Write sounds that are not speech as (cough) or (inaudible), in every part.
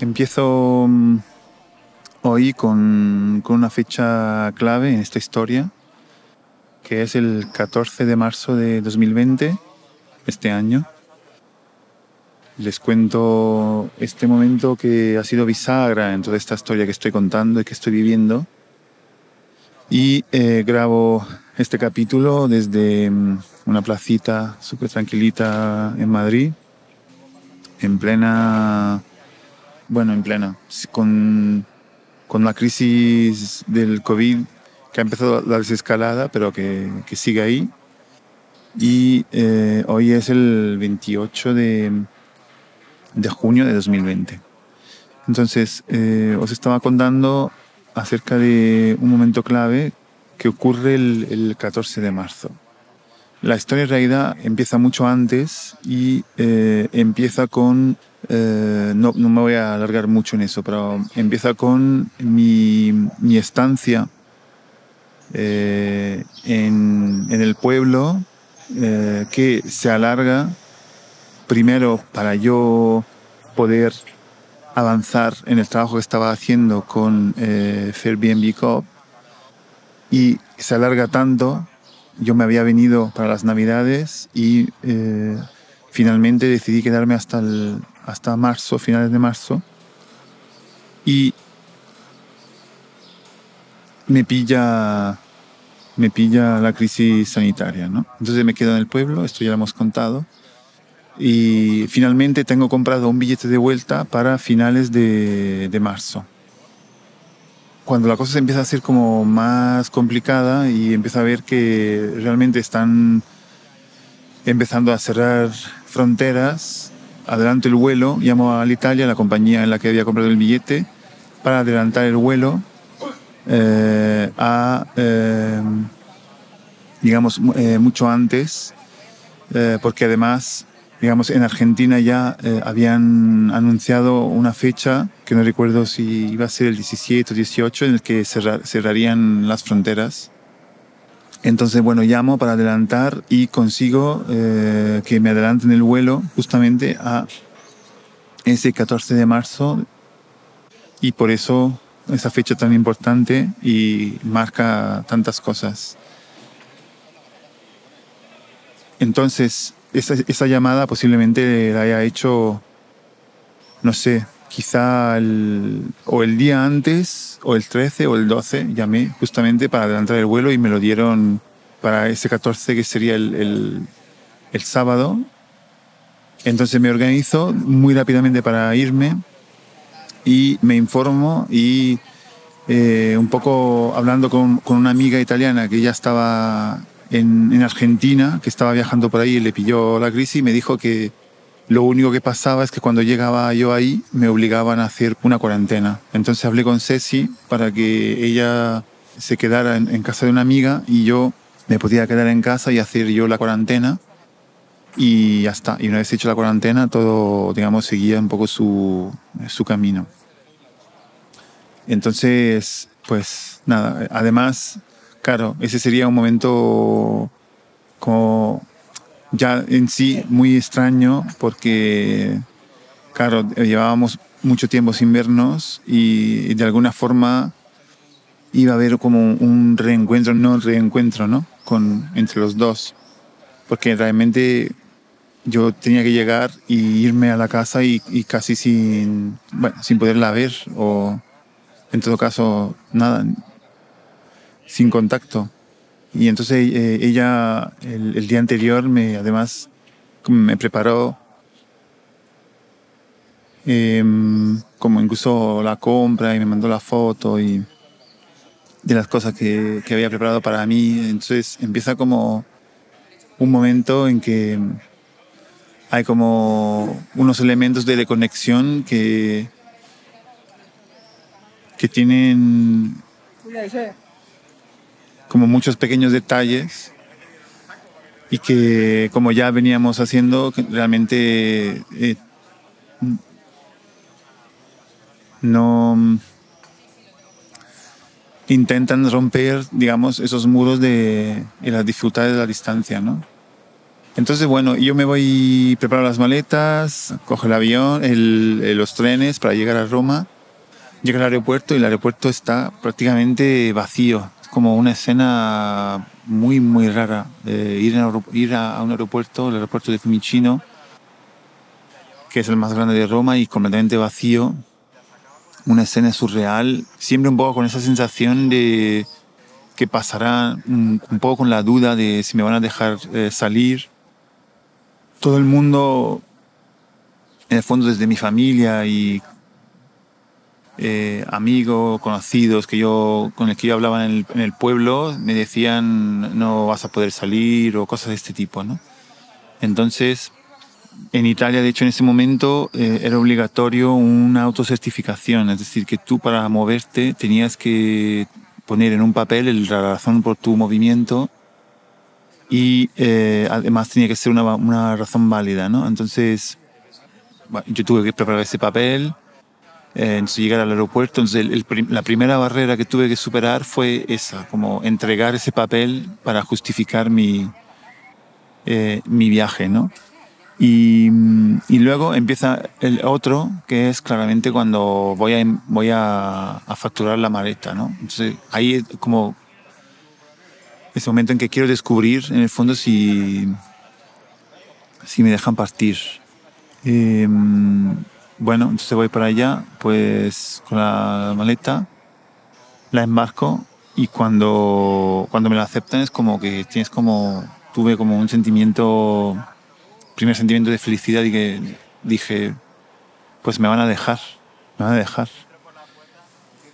empiezo mm, hoy con, una fecha clave en esta historia, que es el 14 de marzo de 2020, este año. Les cuento este momento que ha sido bisagra en toda esta historia que estoy contando y que estoy viviendo. Y eh, grabo este capítulo desde mm, una placita súper tranquilita en Madrid, en plena, bueno, en plena, con, con la crisis del COVID que ha empezado la desescalada, pero que, sigue ahí. Y eh, hoy es el 28 de, de junio de 2020. Entonces, eh, os estaba contando acerca de un momento clave que ocurre el, el 14 de marzo. La historia en realidad empieza mucho antes y eh, empieza con, eh, no, me voy a alargar mucho en eso, pero empieza con mi, mi estancia eh, en, en, el pueblo eh, que se alarga primero para yo poder avanzar en el trabajo que estaba haciendo con eh, Airbnb Cop y se alarga tanto yo me había venido para las navidades y finalmente decidí quedarme hasta, el, hasta marzo, finales de marzo. Y me pilla, me pilla la crisis sanitaria, ¿no? Entonces me quedo en el pueblo, esto ya lo hemos contado. Y finalmente tengo comprado un billete de vuelta para finales de, de marzo cuando la cosa se empieza a hacer como más complicada y empieza a ver que realmente están empezando a cerrar fronteras, adelanto el vuelo, llamo a Italia, la compañía en la que había comprado el billete, para adelantar el vuelo eh, a, eh, digamos, eh, mucho antes, porque además digamos, en Argentina ya habían anunciado una fecha, que no recuerdo si iba a ser el 17 o 18, en el que cerrar, cerrarían las fronteras. Entonces, bueno, llamo para adelantar y consigo eh, que me adelanten el vuelo justamente a ese 14 de marzo y por eso esa fecha tan importante y marca tantas cosas. Entonces, esa, esa, llamada posiblemente la haya hecho, no sé, quizá el, o el día antes, o el 13 o el 12, llamé justamente para adelantar el vuelo y me lo dieron para ese 14 que sería el, el, el sábado. Entonces me organizo muy rápidamente para irme y me informo y eh, un poco hablando con, con, una amiga italiana que ya estaba en, en, Argentina, que estaba viajando por ahí y le pilló la crisis y me dijo que lo único que pasaba es que cuando llegaba yo ahí me obligaban a hacer una cuarentena. Entonces hablé con Ceci para que ella se quedara en, en casa de una amiga y yo me podía quedar en casa y hacer yo la cuarentena y ya está. Y una vez hecho la cuarentena, todo, digamos, seguía un poco su, su camino. Entonces, pues nada, además Claro, ese sería un momento como ya en sí muy extraño porque, claro, llevábamos mucho tiempo sin vernos y de alguna forma iba a haber como un reencuentro, no reencuentro, ¿no? Con, entre los dos. Porque realmente yo tenía que llegar y irme a la casa y, y casi sin, bueno, sin poderla ver o en todo caso, nada, sin contacto. Y entonces eh, ella el, día anterior me además me preparó eh, como incluso la compra y me mandó la foto y de las cosas que, que, había preparado para mí. Entonces empieza como un momento en que hay como unos elementos de conexión que, que tienen como muchos pequeños detalles y que como ya veníamos haciendo, realmente eh, no intentan romper, digamos, esos muros de las dificultades de la distancia, ¿no? Entonces, bueno, yo me voy, preparo las maletas, cojo el avión, los trenes para llegar a Roma. Llego al aeropuerto y el aeropuerto está prácticamente vacío. Como una escena muy, muy rara. ir, a, ir a, un aeropuerto, el aeropuerto de Fiumicino, que es el más grande de Roma y completamente vacío. Una escena surreal, siempre un poco con esa sensación de que pasará un, poco con la duda de si me van a dejar eh, salir todo el mundo, en el fondo desde mi familia y eh, amigos, conocidos que yo, con el que yo hablaba en el, pueblo, me decían no vas a poder salir o cosas de este tipo, ¿no? Entonces, en Italia, de hecho, en ese momento eh, era obligatorio una autocertificación, es decir, que tú para moverte tenías que poner en un papel la razón por tu movimiento y eh, además tenía que ser una, una, razón válida, ¿no? Entonces, yo tuve que preparar ese papel, eh, llegar al aeropuerto, entonces la primera barrera que tuve que superar fue esa, como entregar ese papel para justificar mi, eh, mi viaje, ¿no? Y, y, luego empieza el otro, que es claramente cuando voy a, voy a, a facturar la maleta, ¿no? Entonces ahí como ese momento en que quiero descubrir, en el fondo, si, si me dejan partir. Em, bueno, entonces voy para allá, pues con la maleta, la embarco y cuando, cuando me la aceptan es como que tienes como, tuve como un sentimiento, primer sentimiento de felicidad y que dije, pues me van a dejar, me van a dejar.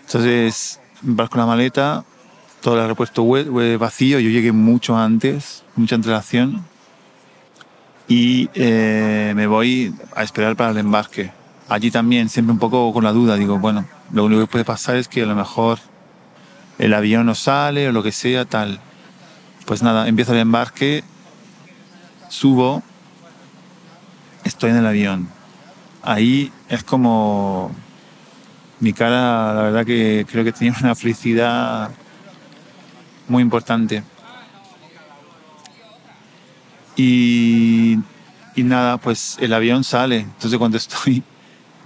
Entonces embarco la maleta, todo el aeropuerto vacío, yo llegué mucho antes, mucha antelación, y eh, me voy a esperar para el embarque. Allí también, siempre un poco con la duda, digo, bueno, lo único que puede pasar es que a lo mejor el avión no sale o lo que sea, tal. Pues nada, empiezo el embarque, subo, estoy en el avión. Ahí es como mi cara, la verdad que creo que tenía una felicidad muy importante. Y, y nada, pues el avión sale. Entonces cuando estoy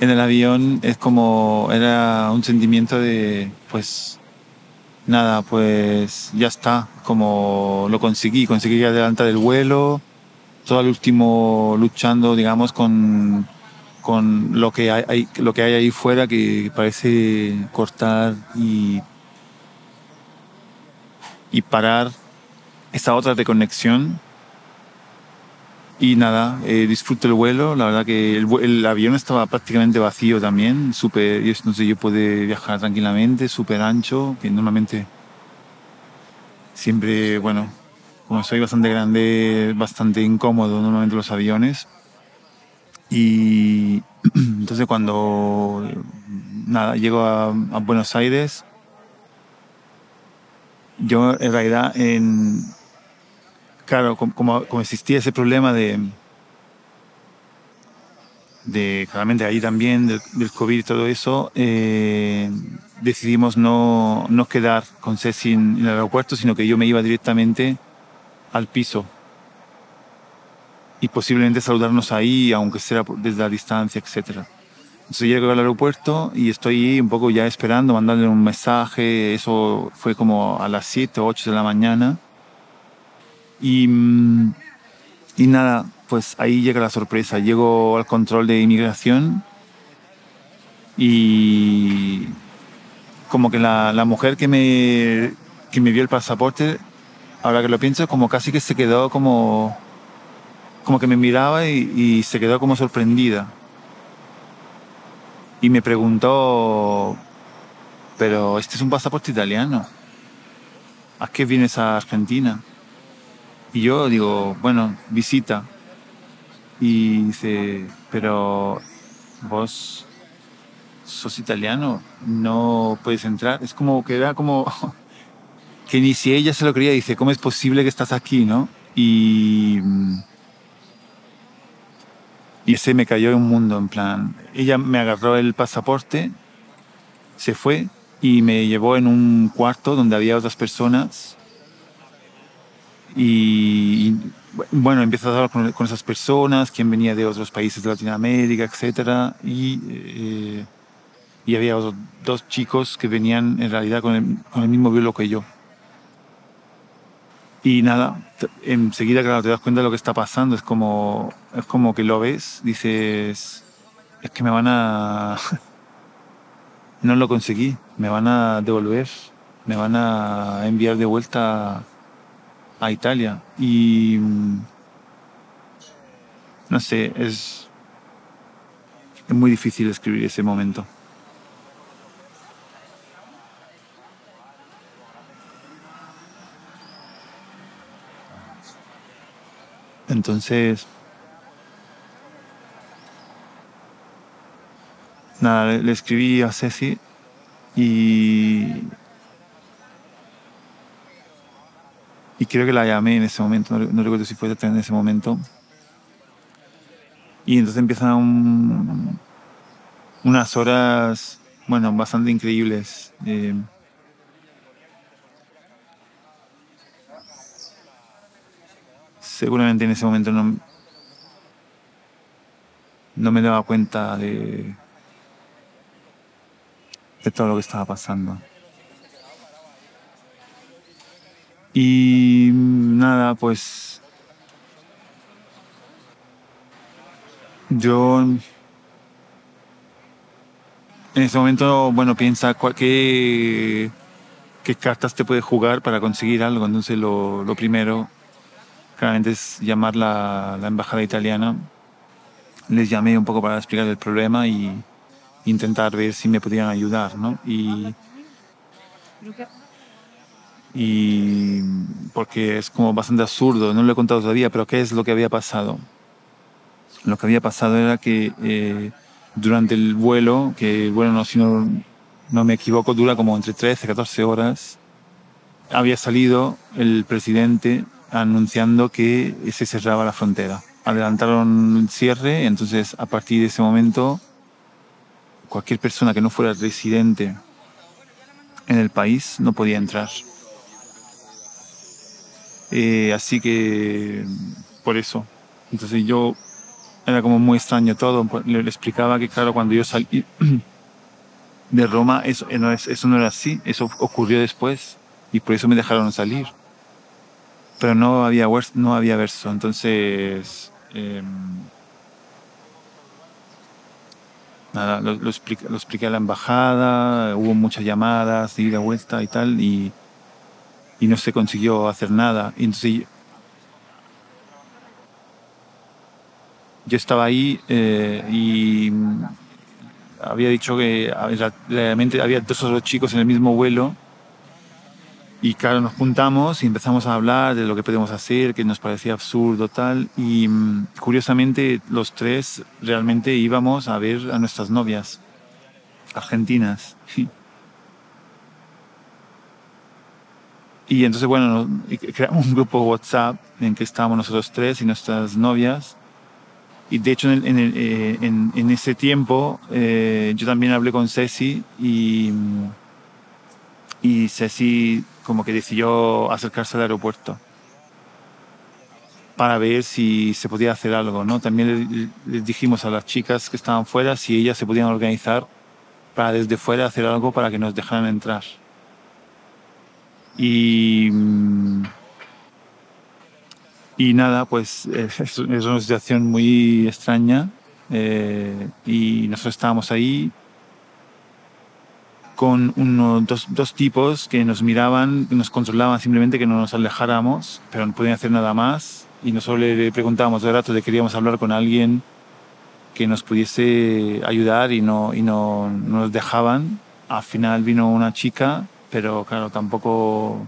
en el avión es como, era un sentimiento de, pues, nada, pues ya está, como lo conseguí, conseguí adelantar el vuelo, todo el último luchando, digamos, con, con lo, que hay, lo que hay ahí fuera que parece cortar y y parar esa otra conexión Y nada, eh, disfruto el vuelo. La verdad que el, avión estaba prácticamente vacío también. Super, no sé, yo pude viajar tranquilamente, súper ancho, que normalmente siempre, bueno, como soy bastante grande, bastante incómodo normalmente los aviones. Y (clears throat) entonces cuando, nada, llego a Buenos Aires, yo en realidad, en, claro, como, como existía ese problema de, de claramente ahí también del, COVID y todo eso, eh, decidimos no, no quedar con Ceci en, el aeropuerto, sino que yo me iba directamente al piso y posiblemente saludarnos ahí, aunque sea desde la distancia, etcétera. Entonces llego al aeropuerto y estoy un poco ya esperando, mandarle un mensaje. Eso fue como a las 7 o 8 de la mañana. Y, mm, y nada, pues ahí llega la sorpresa. Llego al control de inmigración y como que la, la mujer que me, que me vio el pasaporte, ahora que lo pienso, como casi que se quedó como, como que me miraba y, se quedó como sorprendida y me preguntó, pero este es un pasaporte italiano, ¿a qué vienes a Argentina? Y yo digo, bueno, visita. Y dice, pero vos sos italiano, no puedes entrar. Es como que era como (laughs) que ni si ella se lo creía, dice, ¿cómo es posible que estás aquí, no? y, y se me cayó un mundo, en plan, ella me agarró el pasaporte, se fue y me llevó en un cuarto donde había otras personas y, bueno, empecé a hablar con, esas personas, quién venía de otros países de Latinoamérica, etc. Y, eh, y había dos chicos que venían en realidad con el, con el mismo vuelo que yo. Y nada, enseguida, claro, te das cuenta de lo que está pasando. Es como, es como que lo ves, dices, es que me van a... (laughs) no lo conseguí, me van a devolver, me van a enviar de vuelta a Italia. Y... No sé, es... Es muy difícil escribir ese momento. Entonces, nada, le, escribí a Ceci y, y creo que la llamé en ese momento, no, recuerdo si fue en ese momento. Y entonces empiezan unas horas, bueno, bastante increíbles. Eh, seguramente en ese momento no, no me daba cuenta de, de todo lo que estaba pasando. Y nada, pues yo en ese momento, bueno, piensa qué, qué cartas te puedes jugar para conseguir algo. Entonces lo, primero claramente es llamar la, la embajada italiana. Les llamé un poco para explicar el problema y intentar ver si me podían ayudar, ¿no? Y, y porque es como bastante absurdo, no lo he contado todavía, pero ¿qué es lo que había pasado? Lo que había pasado era que eh, durante el vuelo, que el vuelo no, si no, no me equivoco, dura como entre 13 y 14 horas, había salido el presidente anunciando que se cerraba la frontera. Adelantaron el cierre, entonces a partir de ese momento cualquier persona que no fuera residente en el país no podía entrar. Eh, así que por eso. Entonces yo era como muy extraño todo. Le, explicaba que claro, cuando yo salí (clears throat) de Roma, eso no, eso no era así. Eso ocurrió después y por eso me dejaron salir pero no había, no había verso. Entonces, em, nada, lo, lo, expliqué, a la embajada, hubo muchas llamadas, de ida vuelta y tal, y, y no se consiguió hacer nada. Entonces yo estaba ahí eh, y había dicho que realmente había dos o chicos en el mismo vuelo y claro, nos juntamos y empezamos a hablar de lo que podemos hacer, que nos parecía absurdo, tal. Y mm, curiosamente, los tres realmente íbamos a ver a nuestras novias argentinas. (laughs) Y entonces, bueno, creamos un grupo WhatsApp en que estábamos nosotros tres y nuestras novias. Y de hecho, en, en, eh, en ese tiempo, eh, yo también hablé con Ceci y, y Ceci como que decidió acercarse al aeropuerto para ver si se podía hacer algo, ¿no? También les dijimos a las chicas que estaban fuera si ellas se podían organizar para desde fuera hacer algo para que nos dejaran entrar. Y, mm, y nada, pues es, una situación muy extraña eh, y nosotros estábamos ahí con unos dos, dos, tipos que nos miraban, nos controlaban simplemente que no nos alejáramos, pero no podían hacer nada más. Y nosotros le preguntábamos de rato, le queríamos hablar con alguien que nos pudiese ayudar y no, y no, no nos dejaban. Al final vino una chica, pero claro, tampoco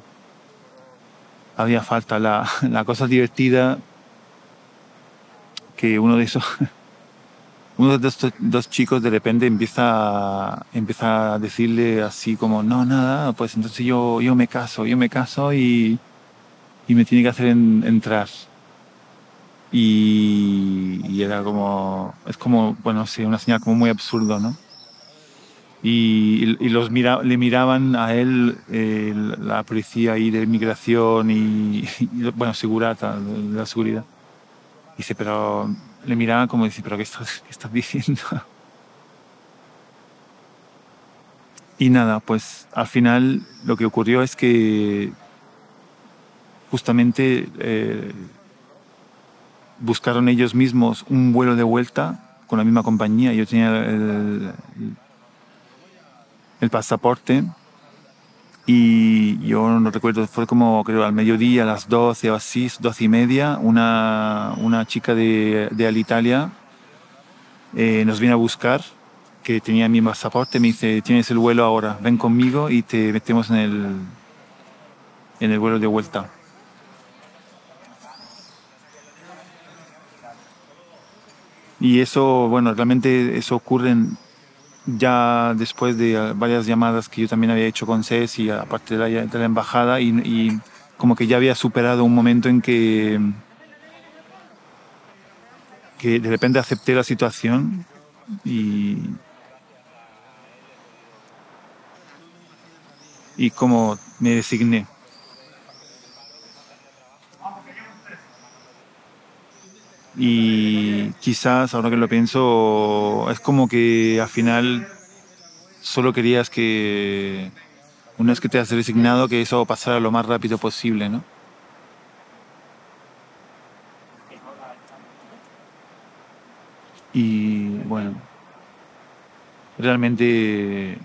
había falta. La, la cosa divertida que uno de esos (laughs) uno de estos dos chicos de repente empieza, empieza a decirle así como, no, nada, pues entonces yo, yo me caso, yo me caso y, y me tiene que hacer entrar. Y, era como, es como, bueno, sí, una señal como muy absurdo, ¿no? Y, los mira, le miraban a él la policía ahí de inmigración y, bueno, segurata, de la seguridad. Dice, pero le miraban como dice, pero ¿qué estás, qué estás diciendo? Y nada, pues al final lo que ocurrió es que justamente eh, buscaron ellos mismos un vuelo de vuelta con la misma compañía. Yo tenía el, pasaporte y yo no recuerdo, fue como creo al mediodía, a las 12 o así, 12 y media, una, una chica de, de Alitalia eh, nos viene a buscar, que tenía mi pasaporte, me dice, tienes el vuelo ahora, ven conmigo y te metemos en el, en el vuelo de vuelta. Y eso, bueno, realmente eso ocurre ya después de varias llamadas que yo también había hecho con CES y aparte de la, de la embajada y, como que ya había superado un momento en que, que de repente acepté la situación y, y como me designé. Y quizás, ahora que lo pienso, es como que al final solo querías que, una vez que te has resignado, que eso pasara lo más rápido posible, ¿no? Y bueno, realmente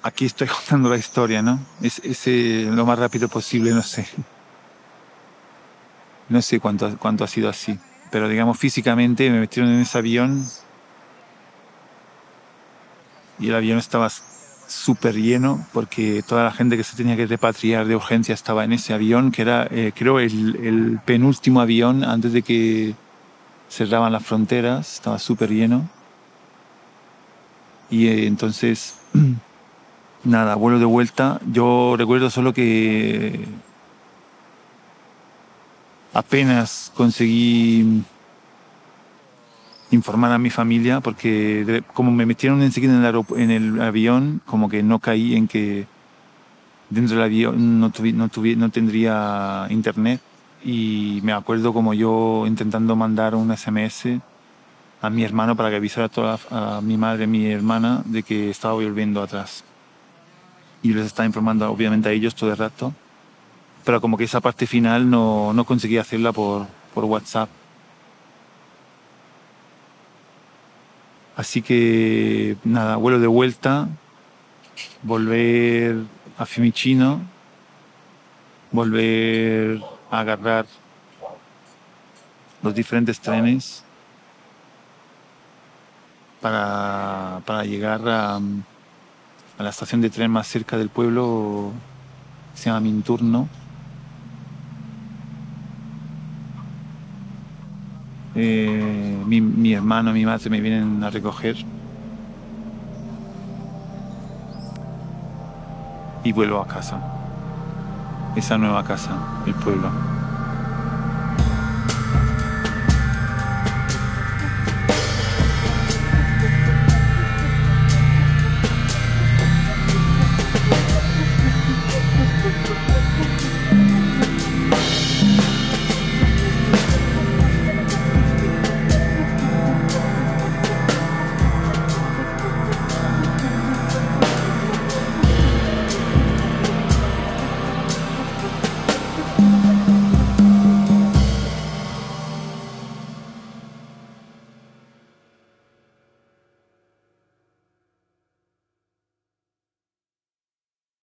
aquí estoy (laughs) contando la historia, ¿no? Es, es lo más rápido posible, no sé. No sé cuánto, cuánto ha sido así, pero digamos físicamente me metieron en ese avión y el avión estaba súper lleno porque toda la gente que se tenía que repatriar de urgencia estaba en ese avión, que era eh, creo el, penúltimo avión antes de que cerraban las fronteras, estaba súper lleno. Y eh, entonces, (clears throat) nada, vuelo de vuelta. Yo recuerdo solo que apenas conseguí informar a mi familia porque como me metieron enseguida en el, en el avión, como que no caí en que dentro del avión no, no, no tendría internet y me acuerdo como yo intentando mandar un SMS a mi hermano para que avisara a, toda, a mi madre y mi hermana de que estaba volviendo atrás. Y les estaba informando obviamente a ellos todo el rato pero como que esa parte final no, no conseguí hacerla por, por WhatsApp. Así que nada, vuelo de vuelta, volver a Fiumicino, volver a agarrar los diferentes trenes para, para llegar a, a, la estación de tren más cerca del pueblo, se llama Minturno Eh, mi, mi hermano, mi madre me vienen a recoger. Y vuelvo a casa. Esa nueva casa, el pueblo.